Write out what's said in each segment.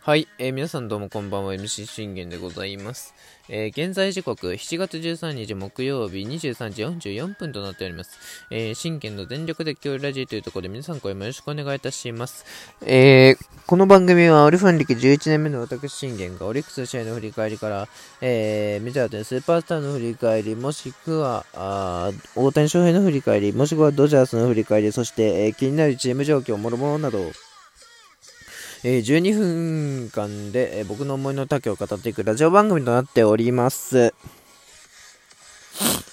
はい、えー、皆さんどうもこんばんは。MC 信玄でございます、えー、現在時刻7月13日木曜日23時44分となっております、えー、信玄の全力で今日ラジーというところで皆さん声もよろしくお願いいたします、え、この番組はオリファン歴11年目の私信玄がオリックス試合の振り返りから、え、メジャーでスーパースターの振り返りもしくはあ大谷翔平の振り返りもしくはドジャースの振り返りそして、え、気になるチーム状況もろもろなどえ、12分間で、え、僕の思いの丈を語っていくラジオ番組となっております。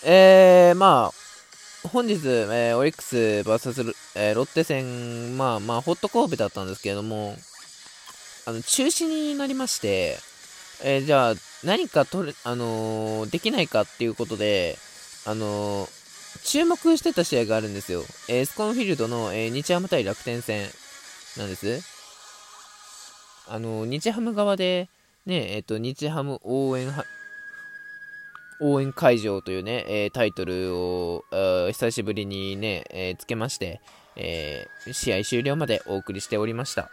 えー、まあ、本日、えー、オリックス VS、えー、ロッテ戦、まあまあ、ホット神戸だったんですけれども、あの、中止になりまして、えー、じゃあ、何か取る、あのー、できないかっていうことで、あの、注目してた試合があるんですよ。えー、スコンフィールドの、えー、日ハム対楽天戦なんです。あの、日ハム側で、ね、えっ、と、日ハム応援応援会場というね、えー、タイトルを久しぶりにね、えー、つけまして、えー、試合終了までお送りしておりました。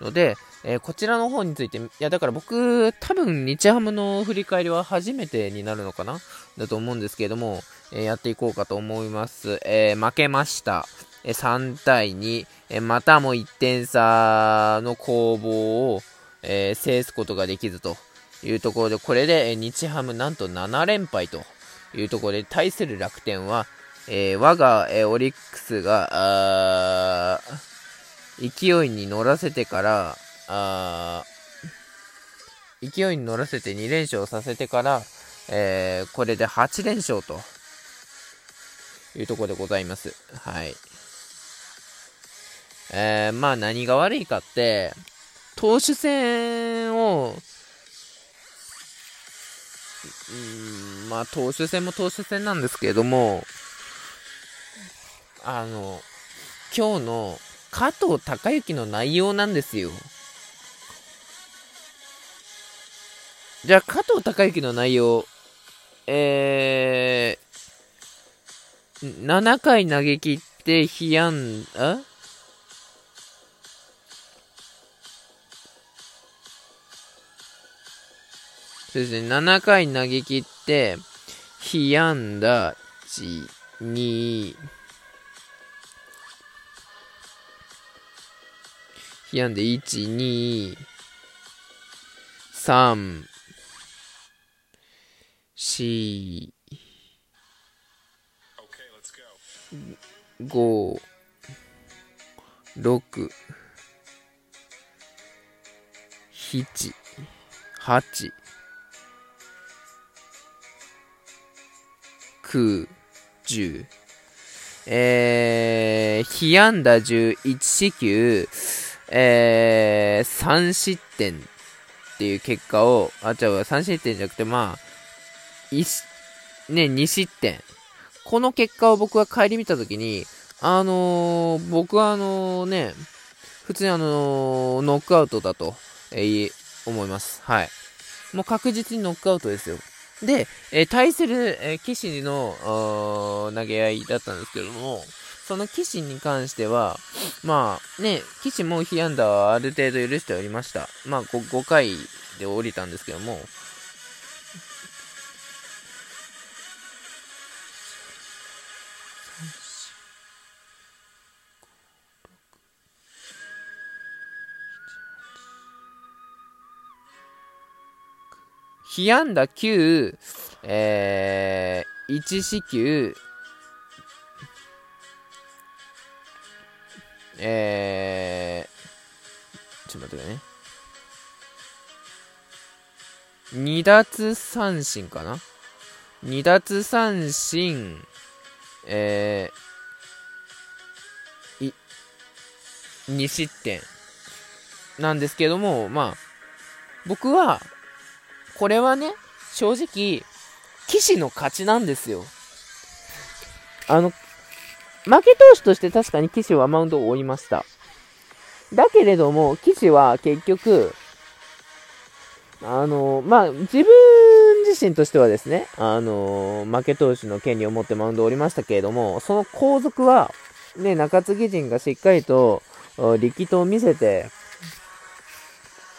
ので、えこちらの方について、いや、だから僕、多分、日ハムの振り返りは初めてになるのかな？だと思うんですけれども、えやっていこうかと思います。え負けました。3対2、またも1点差の攻防を、えー、制すことができずというところで、これで日ハムなんと7連敗というところで、対する楽天は、えー、我が、えー、オリックスが、勢いに乗らせてから、勢いに乗らせて2連勝させてから、えー、これで8連勝というところでございます。はい。えー、まあ何が悪いかって、投手戦を、うん、まあ投手戦も投手戦なんですけれども、あの、今日の加藤隆之の内容なんですよ。じゃあ加藤隆之の内容、えー、7回投げ切って被安、あ？そうですね、7回投げ切って、被安打1、2、被安打1、2、3、4、5、6、7、8、9、10。えー、被安打11四球、えー、3失点っていう結果を、あ、違う、3失点じゃなくて、まあ、ね、2失点。この結果を僕は帰り見たときに、あのー、僕はあのね、普通にあの、ノックアウトだと、えー、思います。はい。もう確実にノックアウトですよ。で、え、対する、えー、騎士の投げ合いだったんですけども、その騎士に関しては、まあね、騎士も被安打はある程度許しておりました。まあ 5, 5回で降りたんですけども、被安打9、えー、1四球、えー、ちょっと待ってね。2奪三振かな ?2 奪三振、えー、い、2失点なんですけども、まあ、僕は、これはね、正直、騎士の勝ちなんですよ。あの、負け投手として確かに騎士はマウンドを追いました。だけれども、騎士は結局、あの、まあ、自分自身としてはですね、あの、負け投手の権利を持ってマウンドを降りましたけれども、その後続は、ね、中継ぎ陣がしっかりと力投を見せて、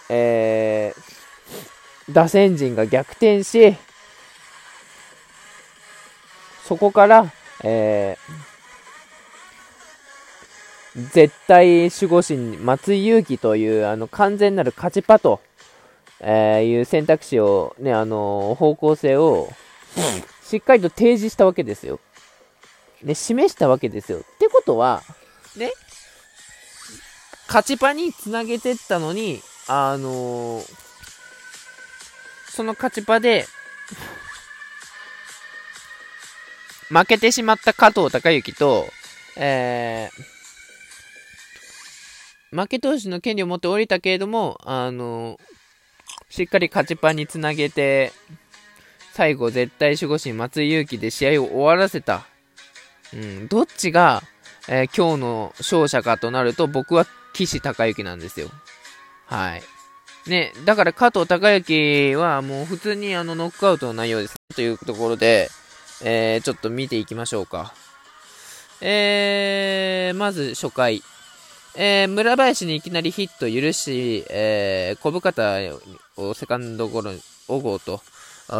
えー、打線陣が逆転し、そこから、えー、絶対守護神、松井裕樹という、あの、完全なる勝ちパと、えー、いう選択肢を、ね、あの方向性を、しっかりと提示したわけですよ。ね、示したわけですよ。ってことは、ね、勝ちパにつなげてったのに、あのー、その勝ちパで負けてしまった加藤隆之と、えー、負け投手の権利を持って降りたけれども、あの、しっかり勝ちパンにつなげて、最後絶対守護神松井裕樹で試合を終わらせた。うん、どっちが、えー、今日の勝者かとなると、僕は岸隆之なんですよ。はい。ね、だから加藤隆之はもう普通にあのノックアウトの内容です。というところで、えー、ちょっと見ていきましょうか。えー、まず初回。えー、村林にいきなりヒット許し、えー、小深田をセカンドゴロ、小郷と、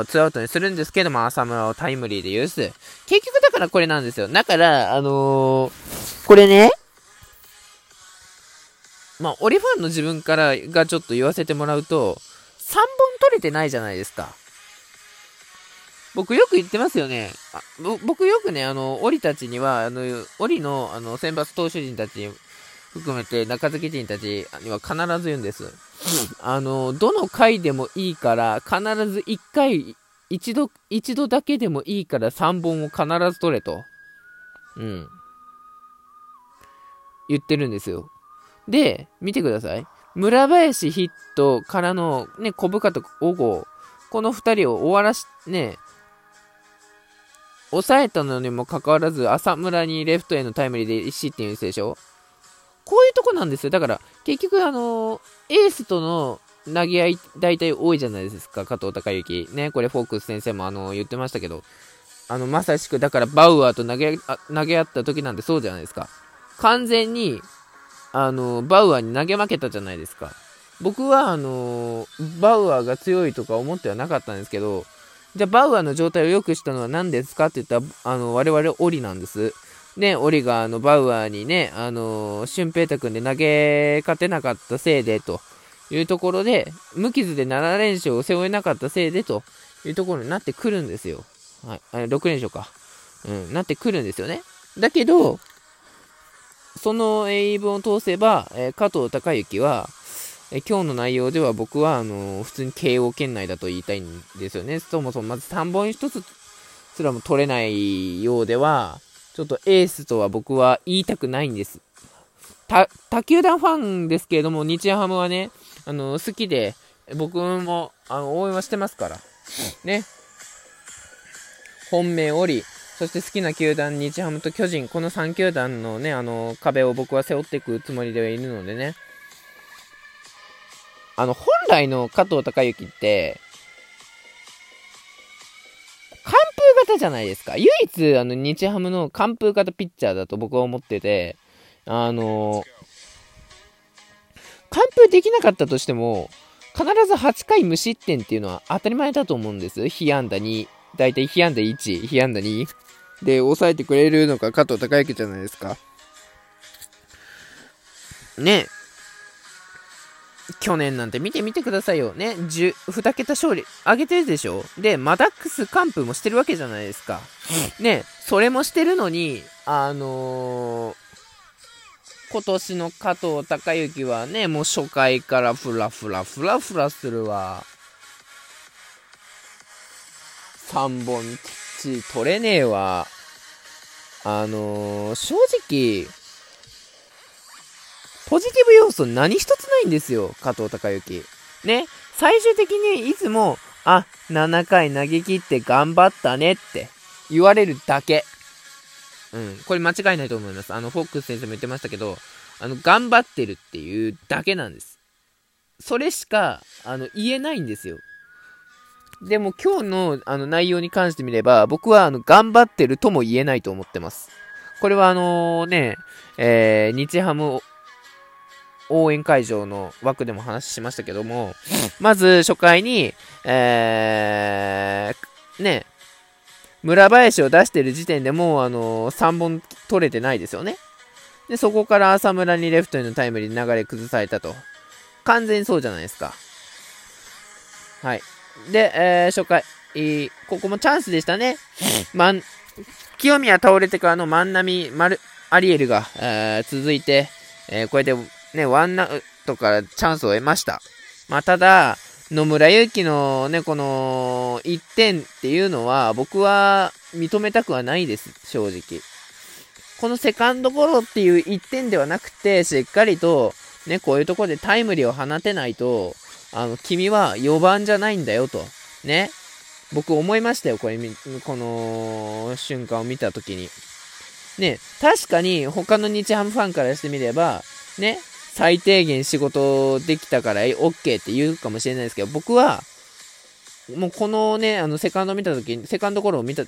ツーアウトにするんですけども、浅村をタイムリーで許す。結局だからこれなんですよ。だから、あのー、これね、まあ、オリファンの自分からがちょっと言わせてもらうと、3本取れてないじゃないですか。僕よく言ってますよね。あ僕よくね、あの、オリたちには、あの、オリの、あの、選抜投手陣たち含めて、中継ぎ陣たちには必ず言うんです。あの、どの回でもいいから、必ず1回、一度、一度だけでもいいから3本を必ず取れと。うん。言ってるんですよ。で、見てください。村林ヒットからの、ね、小深と小郷、この2人を終わらし、ね、抑えたのにもかかわらず、浅村にレフトへのタイムリーで1失点してでしょこういうとこなんですよ。だから、結局、あのー、エースとの投げ合い、大体多いじゃないですか、加藤隆之。ね、これ、フォークス先生も、あのー、言ってましたけど、あの、まさしく、だから、バウアーと投げ投げ合った時なんてそうじゃないですか。完全に、あの、バウアーに投げ負けたじゃないですか。僕は、あのバウアーが強いとか思ってはなかったんですけど、じゃあ、バウアーの状態を良くしたのは何ですかって言ったら、あの、我々オリなんです。ね、オリがあのバウアーにね、あの、俊平太君で投げ勝てなかったせいでというところで、無傷で7連勝を背負えなかったせいでというところになってくるんですよ。はい、6連勝か。うん、なってくるんですよね。だけど、その言い分を通せば、えー、加藤隆之は、え今日の内容では僕はあのー、普通に慶応圏内だと言いたいんですよね。そもそもまず3本1つすらも取れないようでは、ちょっとエースとは僕は言いたくないんです。他球団ファンですけれども、日ハムはね、あの好きで、僕もあの応援はしてますから。ね。本命おり、そして好きな球団、日ハムと巨人、この3球団のね、あの壁を僕は背負っていくつもりではいるのでね。あの、本来の加藤隆之って、完封型じゃないですか。唯一、あの、日ハムの完封型ピッチャーだと僕は思ってて、あの完封できなかったとしても、必ず8回無失点っていうのは当たり前だと思うんです。被安打2、だいたい被安打1、被安打2で抑えてくれるのが加藤隆之じゃないですか。ね去年なんて見てみてくださいよ。ね、2桁勝利上げてるでしょで、マダックス完封もしてるわけじゃないですか。ね、それもしてるのに、あのー、今年の加藤隆之はね、もう初回からフラフラフラフラするわ。3本きっちり取れねえわ。あのー、正直、ポジティブ要素何一つないんですよ、加藤隆之。ね、最終的にいつも、あ、7回投げ切って頑張ったねって言われるだけ。うん、これ間違いないと思います。あの、フォックス先生も言ってましたけど、あの、頑張ってるっていうだけなんです。それしか、あの、言えないんですよ。でも今日のあの内容に関してみれば、僕はあの頑張ってるとも言えないと思ってます。これはあのね、えー、日ハム応援会場の枠でも話しましたけども、まず初回に、えー、ね、村林を出してる時点でもう、あの、3本取れてないですよね。で、そこから浅村にレフトへのタイムリー流れ崩されたと。完全にそうじゃないですか。はい。で、えー、初回、ここもチャンスでしたね。まん、清宮倒れてからの万波、丸、アリエルが、えー、続いて、えー、こうやってね、ワンナウトからチャンスを得ました。まあ、ただ、野村祐希のね、この1点っていうのは、僕は認めたくはないです、正直。このセカンドゴロっていう1点ではなくて、しっかりと、ね、こういうところでタイムリーを放てないと、あの、君は4番じゃないんだよと。ね。僕思いましたよ、これ、この瞬間を見たときに。ね、確かに他の日ハムファンからしてみれば、ね、最低限仕事できたから OK って言うかもしれないですけど、僕は、もうこのね、あの、セカンド見たときに、セカンドゴロを見た、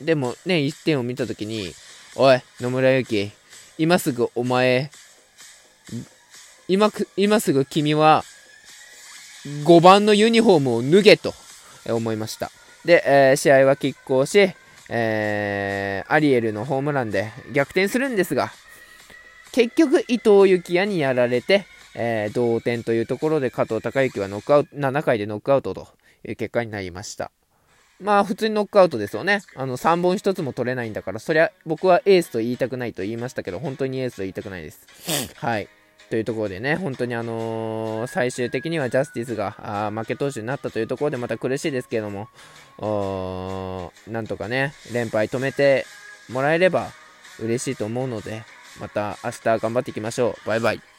でもね、1点を見たときに、おい、野村ゆき、今すぐお前、今今すぐ君は、5番のユニフォームを脱げと思いました。で、えー、試合は拮抗し、えー、アリエルのホームランで逆転するんですが、結局伊藤幸也にやられて、えー、同点というところで加藤隆之はノックアウト、7回でノックアウトという結果になりました。まあ普通にノックアウトですよね。あの3本1つも取れないんだから、そりゃ僕はエースと言いたくないと言いましたけど、本当にエースと言いたくないです。はい。というところでね、本当にあのー、最終的にはジャスティスがあ負け投手になったというところでまた苦しいですけども、なんとかね、連敗止めてもらえれば嬉しいと思うので、また明日頑張っていきましょう。バイバイ。